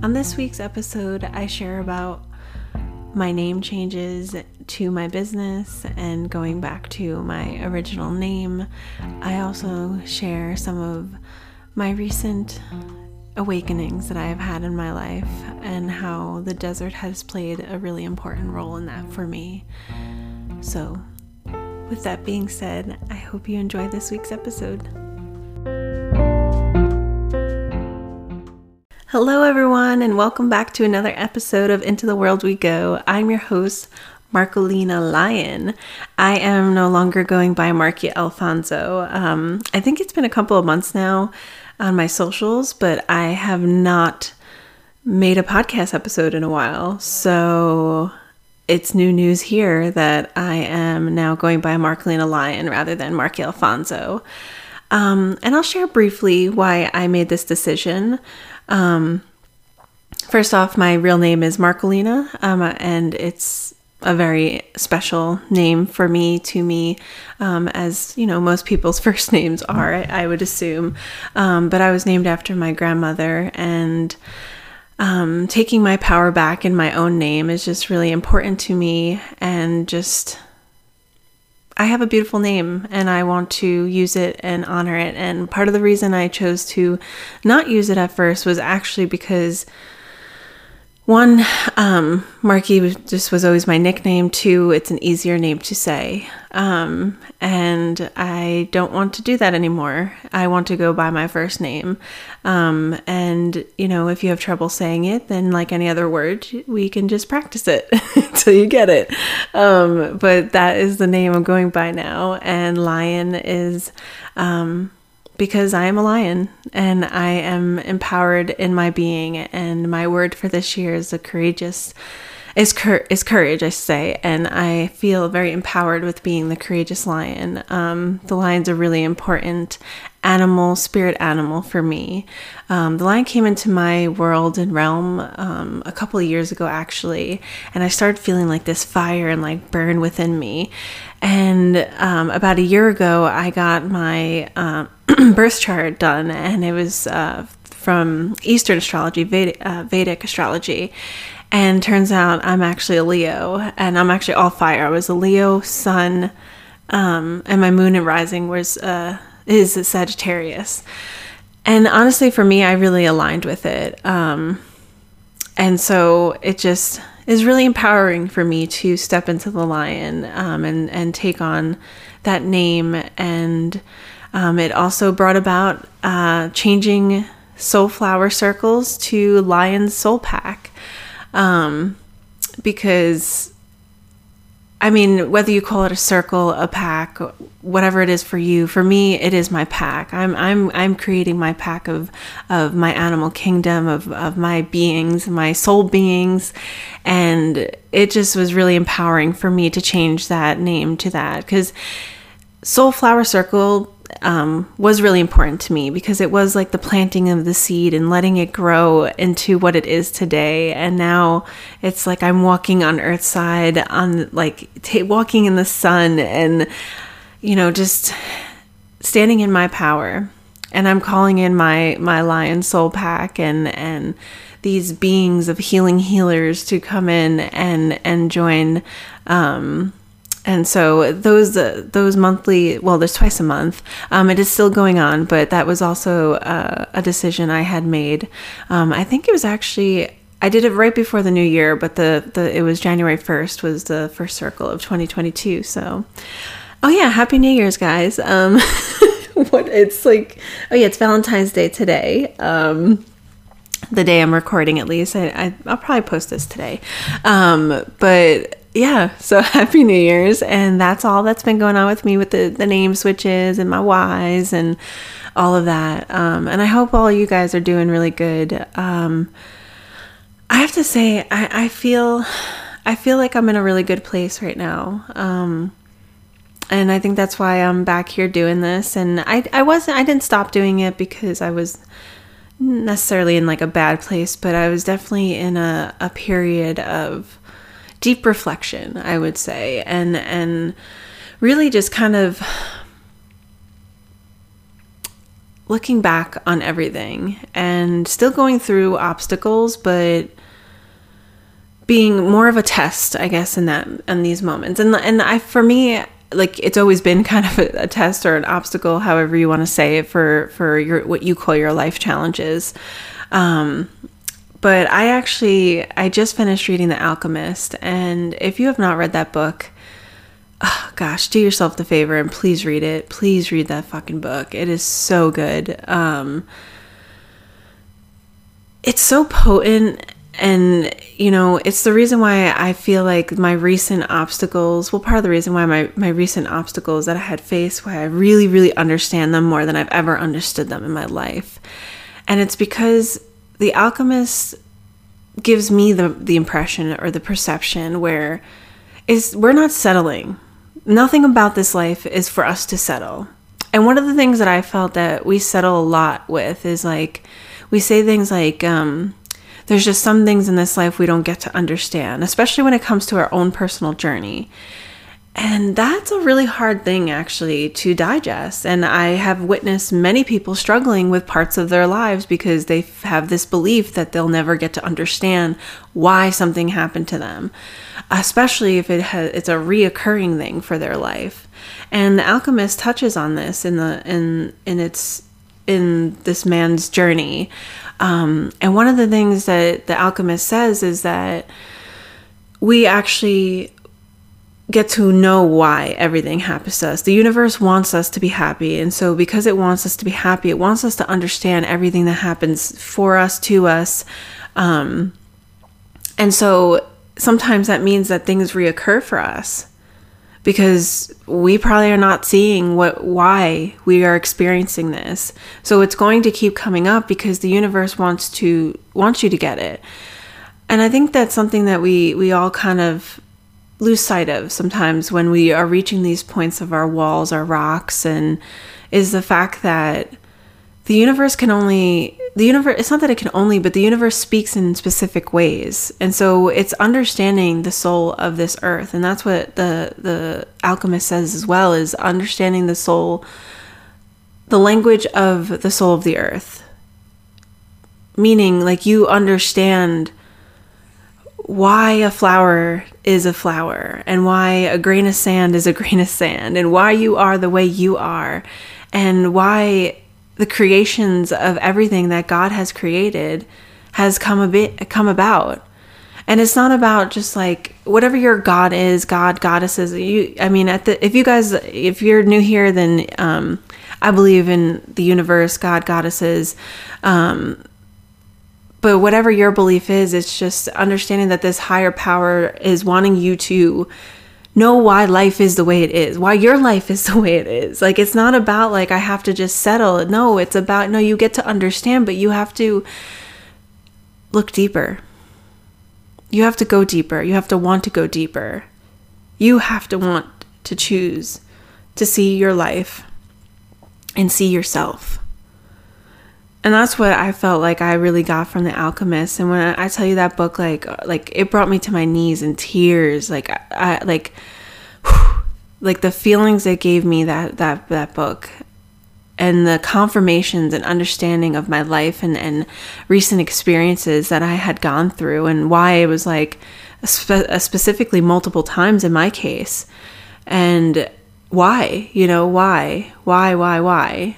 On this week's episode, I share about my name changes to my business and going back to my original name. I also share some of my recent awakenings that I have had in my life and how the desert has played a really important role in that for me. So, with that being said, I hope you enjoy this week's episode. Hello, everyone, and welcome back to another episode of Into the World We Go. I'm your host, Marcolina Lyon. I am no longer going by Marky Alfonso. Um, I think it's been a couple of months now on my socials, but I have not made a podcast episode in a while. So it's new news here that I am now going by Marcolina Lyon rather than Marky Alfonso. Um, and I'll share briefly why I made this decision. Um, first off, my real name is Marcolina, um, and it's a very special name for me, to me, um, as you know, most people's first names are, I, I would assume. Um, but I was named after my grandmother, and um, taking my power back in my own name is just really important to me, and just I have a beautiful name and I want to use it and honor it. And part of the reason I chose to not use it at first was actually because one, um, Marky just was always my nickname. Two, it's an easier name to say. Um, and I don't want to do that anymore. I want to go by my first name. Um, and, you know, if you have trouble saying it, then like any other word, we can just practice it until you get it. Um, but that is the name I'm going by now. And Lion is, um, because I am a lion and I am empowered in my being. And my word for this year is a courageous, is, cur- is courage, I say. And I feel very empowered with being the courageous lion. Um, the lion's are really important animal, spirit animal for me. Um, the lion came into my world and realm um, a couple of years ago, actually, and I started feeling like this fire and like burn within me. And um, about a year ago, I got my um, birth chart done, and it was uh, from Eastern astrology, Vedic, uh, Vedic astrology. And turns out I'm actually a Leo, and I'm actually all fire. I was a Leo sun, um, and my moon and rising was uh, is Sagittarius. And honestly, for me, I really aligned with it. Um, and so it just is really empowering for me to step into the lion um, and and take on that name and um, it also brought about uh, changing soul flower circles to lion soul pack um, because I mean, whether you call it a circle, a pack, whatever it is for you, for me, it is my pack. I'm I'm I'm creating my pack of of my animal kingdom, of of my beings, my soul beings, and it just was really empowering for me to change that name to that because Soul Flower Circle um, was really important to me because it was like the planting of the seed and letting it grow into what it is today. And now it's like I'm walking on Earth's side, on like t- walking in the sun, and you know, just standing in my power. And I'm calling in my my lion soul pack and and these beings of healing healers to come in and and join. Um, and so those uh, those monthly well there's twice a month. Um, it is still going on but that was also uh, a decision i had made. Um, i think it was actually i did it right before the new year but the, the it was january 1st was the first circle of 2022 so. Oh yeah happy new year's guys. Um, what it's like oh yeah it's valentine's day today. Um, the day i'm recording at least. I, I will probably post this today. Um, but yeah, so happy New Year's. And that's all that's been going on with me with the, the name switches and my whys and all of that. Um, and I hope all you guys are doing really good. Um, I have to say, I, I feel I feel like I'm in a really good place right now. Um, and I think that's why I'm back here doing this. And I, I wasn't, I didn't stop doing it because I was necessarily in like a bad place, but I was definitely in a, a period of deep reflection, I would say, and and really just kind of looking back on everything and still going through obstacles, but being more of a test, I guess, in that in these moments. And and I for me, like it's always been kind of a, a test or an obstacle, however you want to say it, for for your what you call your life challenges. Um, but I actually I just finished reading The Alchemist, and if you have not read that book, oh, gosh, do yourself the favor and please read it. Please read that fucking book. It is so good. Um, it's so potent and you know it's the reason why i feel like my recent obstacles well part of the reason why my, my recent obstacles that i had faced why i really really understand them more than i've ever understood them in my life and it's because the alchemist gives me the the impression or the perception where is we're not settling nothing about this life is for us to settle and one of the things that i felt that we settle a lot with is like we say things like um there's just some things in this life we don't get to understand, especially when it comes to our own personal journey. And that's a really hard thing actually to digest. And I have witnessed many people struggling with parts of their lives because they have this belief that they'll never get to understand why something happened to them, especially if it it's a reoccurring thing for their life. And the alchemist touches on this in the in in its in this man's journey um, and one of the things that the alchemist says is that we actually get to know why everything happens to us. The universe wants us to be happy. And so, because it wants us to be happy, it wants us to understand everything that happens for us, to us. Um, and so, sometimes that means that things reoccur for us because we probably are not seeing what why we are experiencing this. So it's going to keep coming up because the universe wants to wants you to get it. And I think that's something that we we all kind of lose sight of sometimes when we are reaching these points of our walls, our rocks and is the fact that the universe can only the universe it's not that it can only but the universe speaks in specific ways. And so it's understanding the soul of this earth. And that's what the the alchemist says as well is understanding the soul the language of the soul of the earth. Meaning like you understand why a flower is a flower and why a grain of sand is a grain of sand and why you are the way you are and why the creations of everything that God has created has come a bit come about. And it's not about just like whatever your God is, God, goddesses. You, I mean, at the if you guys, if you're new here, then um, I believe in the universe, God, goddesses. Um, but whatever your belief is, it's just understanding that this higher power is wanting you to know why life is the way it is, why your life is the way it is. Like, it's not about like I have to just settle. No, it's about no, you get to understand, but you have to look deeper. You have to go deeper. You have to want to go deeper. You have to want to choose to see your life and see yourself. And that's what I felt like I really got from The Alchemist. And when I tell you that book, like, uh, like it brought me to my knees in tears. Like, I, like, like the feelings it gave me that that that book, and the confirmations and understanding of my life and and recent experiences that I had gone through, and why it was like, spe- uh, specifically multiple times in my case, and why, you know, why, why, why, why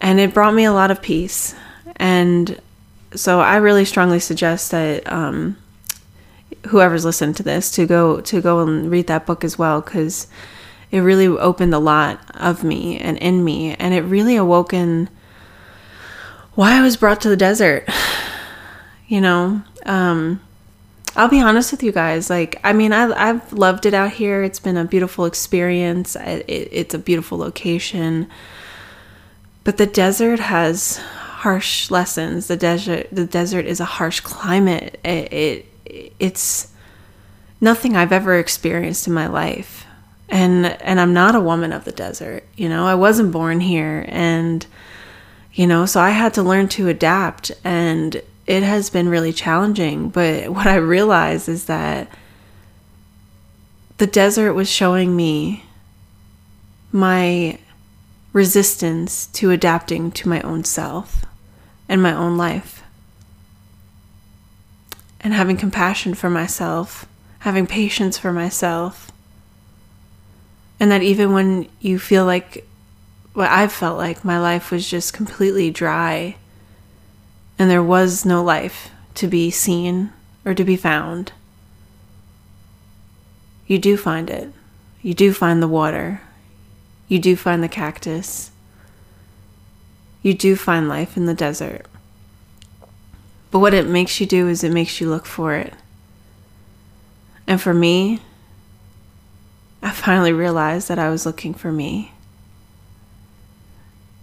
and it brought me a lot of peace. And so I really strongly suggest that um, whoever's listened to this to go to go and read that book as well because it really opened a lot of me and in me, and it really awoken why I was brought to the desert. You know, um, I'll be honest with you guys. Like, I mean, I, I've loved it out here. It's been a beautiful experience. It, it, it's a beautiful location. But the desert has harsh lessons. The desert the desert is a harsh climate. It, it it's nothing I've ever experienced in my life. And and I'm not a woman of the desert. You know, I wasn't born here and you know, so I had to learn to adapt and it has been really challenging, but what I realized is that the desert was showing me my resistance to adapting to my own self and my own life. And having compassion for myself, having patience for myself. And that even when you feel like what I've felt like my life was just completely dry and there was no life to be seen or to be found, you do find it. You do find the water. You do find the cactus. You do find life in the desert. But what it makes you do is it makes you look for it. And for me, I finally realized that I was looking for me.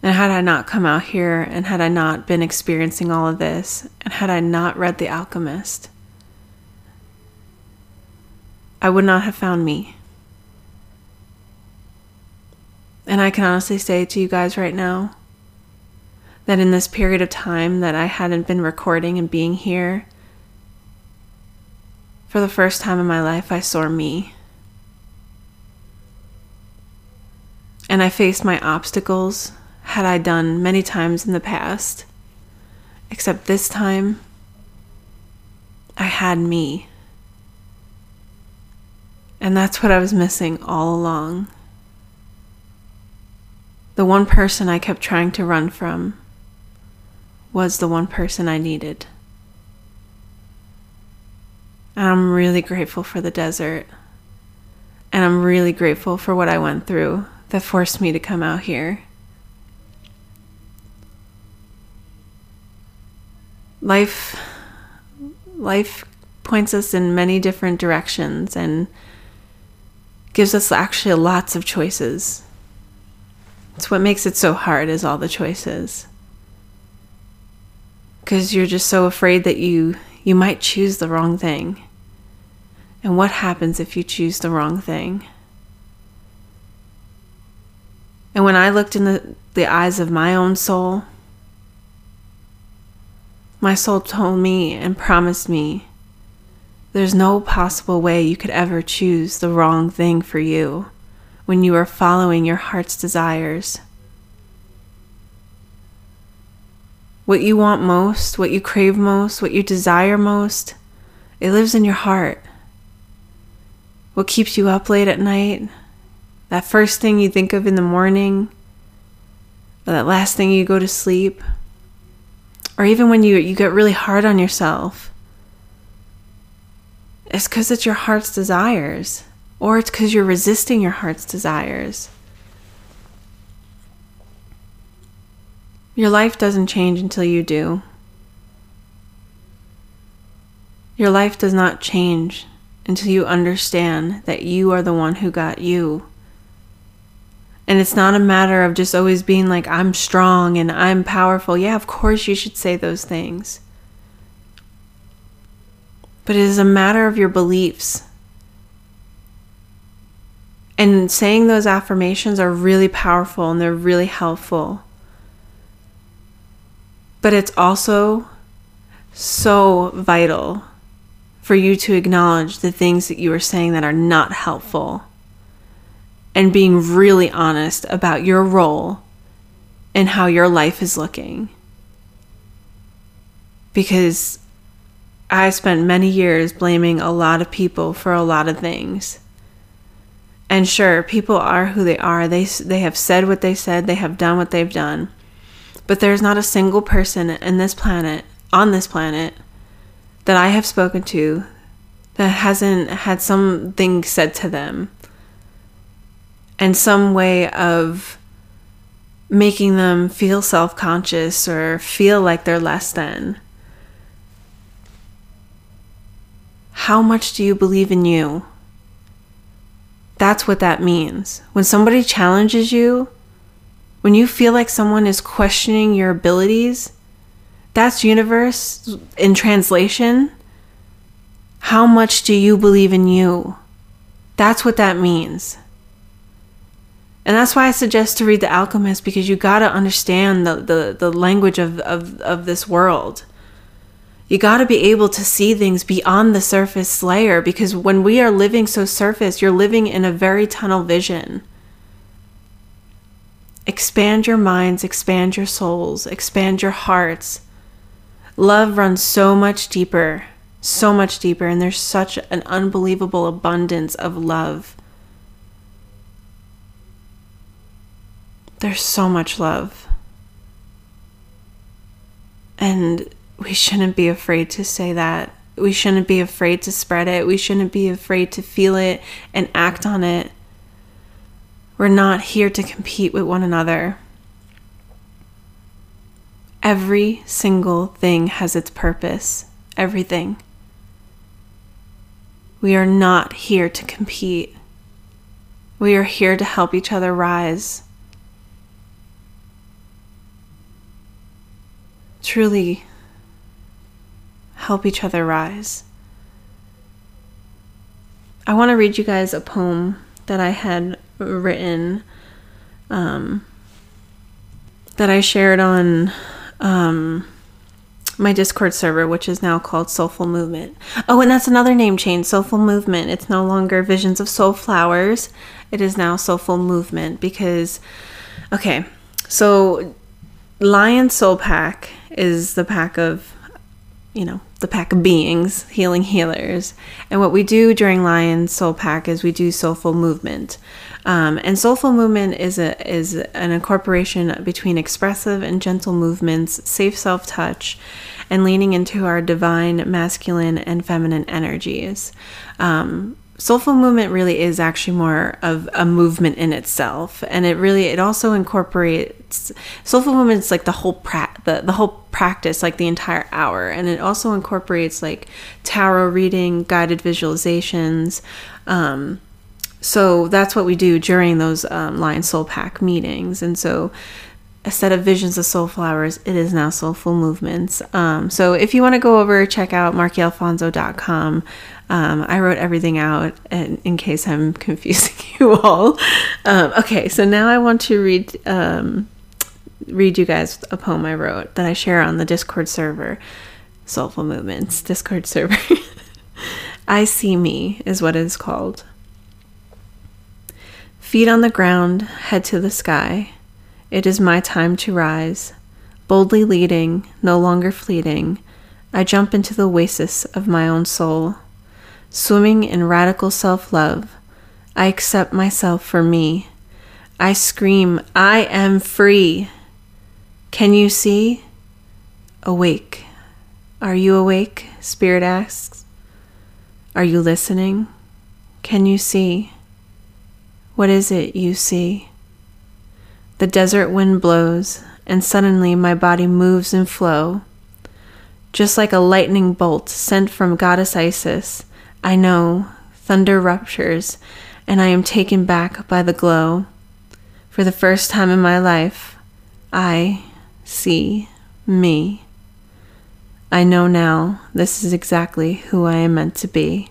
And had I not come out here and had I not been experiencing all of this and had I not read The Alchemist, I would not have found me. And I can honestly say to you guys right now that in this period of time that I hadn't been recording and being here, for the first time in my life, I saw me. And I faced my obstacles, had I done many times in the past. Except this time, I had me. And that's what I was missing all along. The one person I kept trying to run from was the one person I needed. I'm really grateful for the desert. And I'm really grateful for what I went through that forced me to come out here. Life life points us in many different directions and gives us actually lots of choices. It's what makes it so hard is all the choices. Cuz you're just so afraid that you you might choose the wrong thing. And what happens if you choose the wrong thing? And when I looked in the, the eyes of my own soul, my soul told me and promised me there's no possible way you could ever choose the wrong thing for you when you are following your heart's desires. What you want most, what you crave most, what you desire most, it lives in your heart. What keeps you up late at night, that first thing you think of in the morning, or that last thing you go to sleep, or even when you, you get really hard on yourself it's because it's your heart's desires, or it's because you're resisting your heart's desires. Your life doesn't change until you do. Your life does not change until you understand that you are the one who got you. And it's not a matter of just always being like, I'm strong and I'm powerful. Yeah, of course you should say those things but it is a matter of your beliefs. And saying those affirmations are really powerful and they're really helpful. But it's also so vital for you to acknowledge the things that you are saying that are not helpful and being really honest about your role and how your life is looking. Because I spent many years blaming a lot of people for a lot of things. And sure, people are who they are. They they have said what they said, they have done what they've done. But there's not a single person in this planet, on this planet, that I have spoken to that hasn't had something said to them and some way of making them feel self-conscious or feel like they're less than How much do you believe in you? That's what that means. When somebody challenges you, when you feel like someone is questioning your abilities, that's universe in translation. How much do you believe in you? That's what that means. And that's why I suggest to read The Alchemist because you got to understand the, the, the language of, of, of this world. You got to be able to see things beyond the surface layer because when we are living so surface, you're living in a very tunnel vision. Expand your minds, expand your souls, expand your hearts. Love runs so much deeper, so much deeper, and there's such an unbelievable abundance of love. There's so much love. And we shouldn't be afraid to say that. We shouldn't be afraid to spread it. We shouldn't be afraid to feel it and act on it. We're not here to compete with one another. Every single thing has its purpose. Everything. We are not here to compete. We are here to help each other rise. Truly help each other rise. I want to read you guys a poem that I had written um, that I shared on um, my Discord server, which is now called Soulful Movement. Oh, and that's another name change Soulful Movement. It's no longer Visions of Soul Flowers, it is now Soulful Movement because, okay, so Lion Soul Pack is the pack of, you know, the pack of beings, healing healers. And what we do during Lion Soul Pack is we do soulful movement. Um, and soulful movement is a is an incorporation between expressive and gentle movements, safe self touch, and leaning into our divine masculine and feminine energies. Um, soulful movement really is actually more of a movement in itself. And it really it also incorporates soulful movement is like the whole pra- the, the whole practice like the entire hour. And it also incorporates like tarot reading guided visualizations. Um, so that's what we do during those um, lion soul pack meetings. And so instead of visions of soul flowers it is now soulful movements um, so if you want to go over check out markyalfonso.com um, I wrote everything out in, in case I'm confusing you all. Um, okay, so now I want to read um, read you guys a poem I wrote that I share on the Discord server, Soulful Movements Discord server. I see me is what it is called. Feet on the ground, head to the sky. It is my time to rise. Boldly leading, no longer fleeting, I jump into the oasis of my own soul. Swimming in radical self love, I accept myself for me. I scream, I am free. Can you see? Awake. Are you awake? Spirit asks. Are you listening? Can you see? What is it you see? The desert wind blows, and suddenly my body moves in flow. Just like a lightning bolt sent from Goddess Isis, I know thunder ruptures, and I am taken back by the glow. For the first time in my life, I see me. I know now this is exactly who I am meant to be.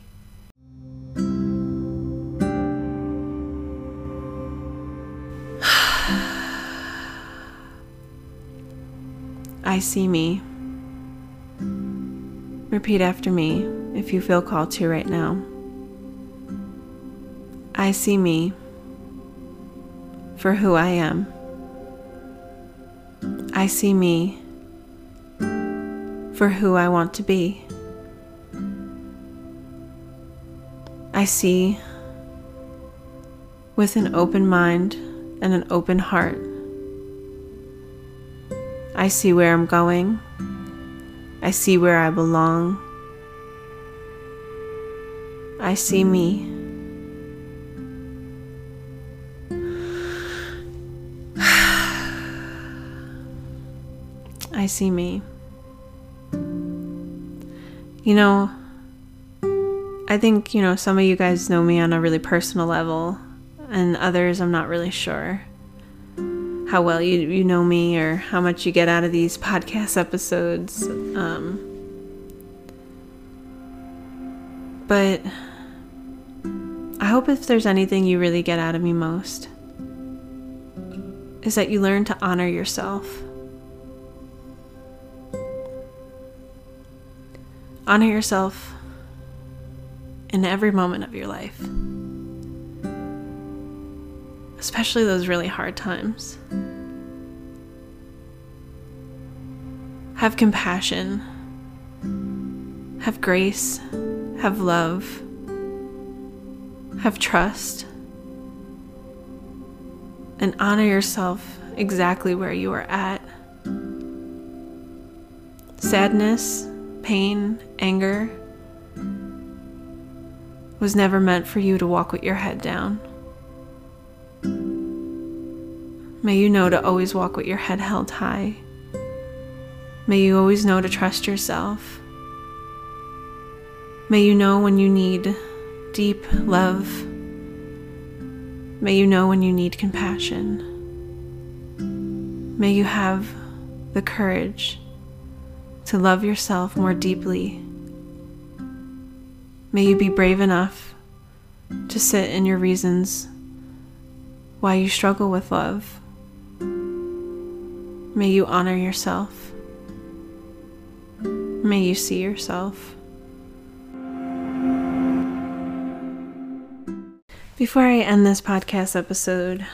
I see me. Repeat after me if you feel called to right now. I see me for who I am. I see me for who I want to be. I see with an open mind and an open heart. I see where I'm going. I see where I belong. I see me. I see me. You know, I think, you know, some of you guys know me on a really personal level, and others I'm not really sure how well you, you know me or how much you get out of these podcast episodes. Um, but I hope if there's anything you really get out of me most, is that you learn to honor yourself. Honor yourself in every moment of your life especially those really hard times. Have compassion, have grace, have love, have trust, and honor yourself exactly where you are at. Sadness, pain, anger was never meant for you to walk with your head down. May you know to always walk with your head held high. May you always know to trust yourself. May you know when you need deep love. May you know when you need compassion. May you have the courage to love yourself more deeply. May you be brave enough to sit in your reasons why you struggle with love. May you honor yourself. May you see yourself. Before I end this podcast episode,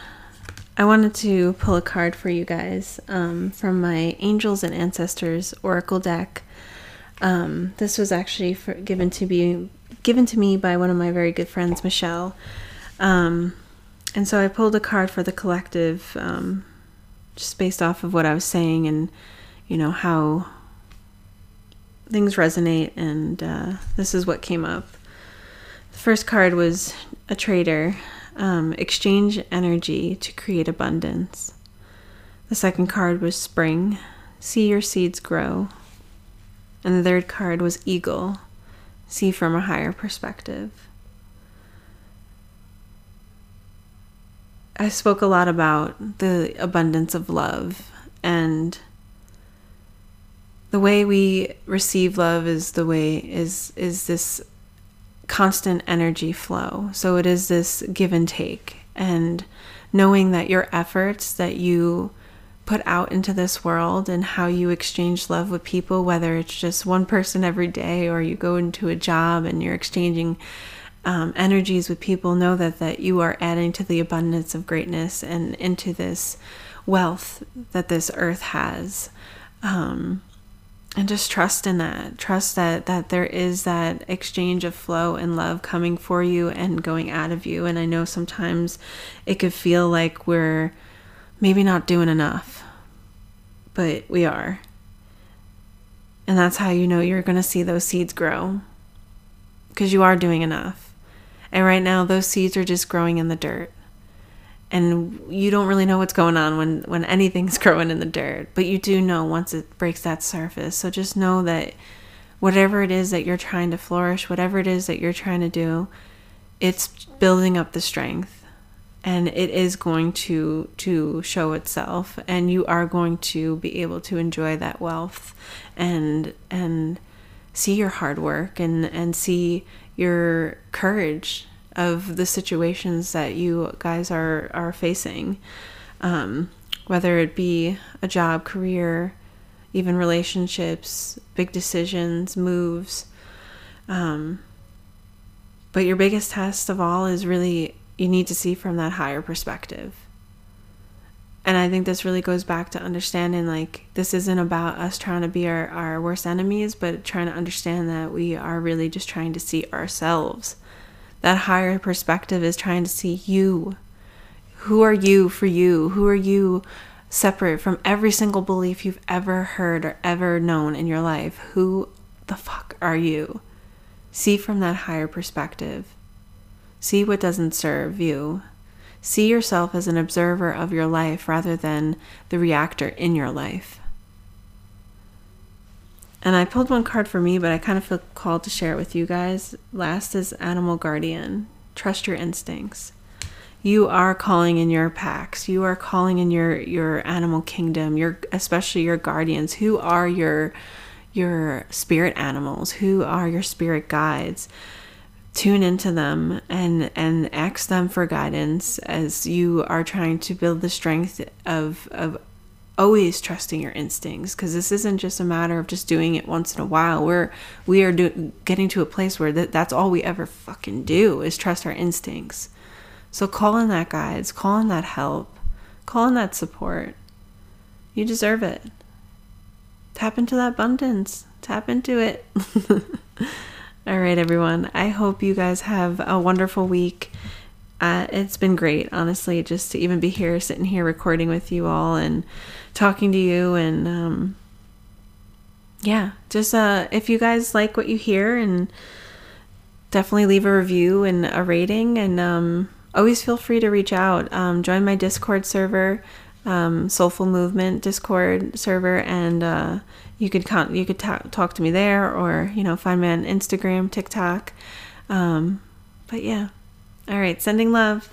I wanted to pull a card for you guys um, from my Angels and Ancestors Oracle deck. Um, this was actually for, given to be given to me by one of my very good friends, Michelle. Um, and so I pulled a card for the collective, um, just based off of what I was saying and you know how things resonate. And uh, this is what came up. The first card was a trader um, exchange energy to create abundance. The second card was spring, see your seeds grow. And the third card was eagle, see from a higher perspective. I spoke a lot about the abundance of love and the way we receive love is the way is is this constant energy flow. So it is this give and take. And knowing that your efforts that you put out into this world and how you exchange love with people, whether it's just one person every day or you go into a job and you're exchanging um, energies with people, know that, that you are adding to the abundance of greatness and into this wealth that this earth has. Um, and just trust in that. Trust that that there is that exchange of flow and love coming for you and going out of you. And i know sometimes it could feel like we're maybe not doing enough but we are. And that's how you know you're going to see those seeds grow because you are doing enough and right now those seeds are just growing in the dirt. And you don't really know what's going on when when anything's growing in the dirt but you do know once it breaks that surface. So just know that whatever it is that you're trying to flourish whatever it is that you're trying to do it's building up the strength. And it is going to to show itself. And you are going to be able to enjoy that wealth and and see your hard work and and see your courage of the situations that you guys are are facing, um, whether it be a job, career, even relationships, big decisions, moves. Um, but your biggest test of all is really you need to see from that higher perspective. And I think this really goes back to understanding like this isn't about us trying to be our, our worst enemies, but trying to understand that we are really just trying to see ourselves that higher perspective is trying to see you. Who are you for you? Who are you separate from every single belief you've ever heard or ever known in your life? Who the fuck are you? See from that higher perspective. See what doesn't serve you. See yourself as an observer of your life rather than the reactor in your life. And I pulled one card for me, but I kind of feel called to share it with you guys. Last is Animal Guardian. Trust your instincts. You are calling in your packs. You are calling in your your animal kingdom. Your especially your guardians. Who are your your spirit animals? Who are your spirit guides? Tune into them and and ask them for guidance as you are trying to build the strength of of always trusting your instincts because this isn't just a matter of just doing it once in a while we're we are do, getting to a place where that, that's all we ever fucking do is trust our instincts So call in that guides, call in that help, call in that support. You deserve it. Tap into that abundance. Tap into it. All right, everyone. I hope you guys have a wonderful week. Uh, it's been great, honestly, just to even be here, sitting here recording with you all and talking to you. And um, yeah, just uh, if you guys like what you hear, and definitely leave a review and a rating. And um, always feel free to reach out. Um, join my Discord server, um, Soulful Movement Discord server, and uh, you could con- you could ta- talk to me there, or you know, find me on Instagram, TikTok. Um, but yeah. All right, sending love.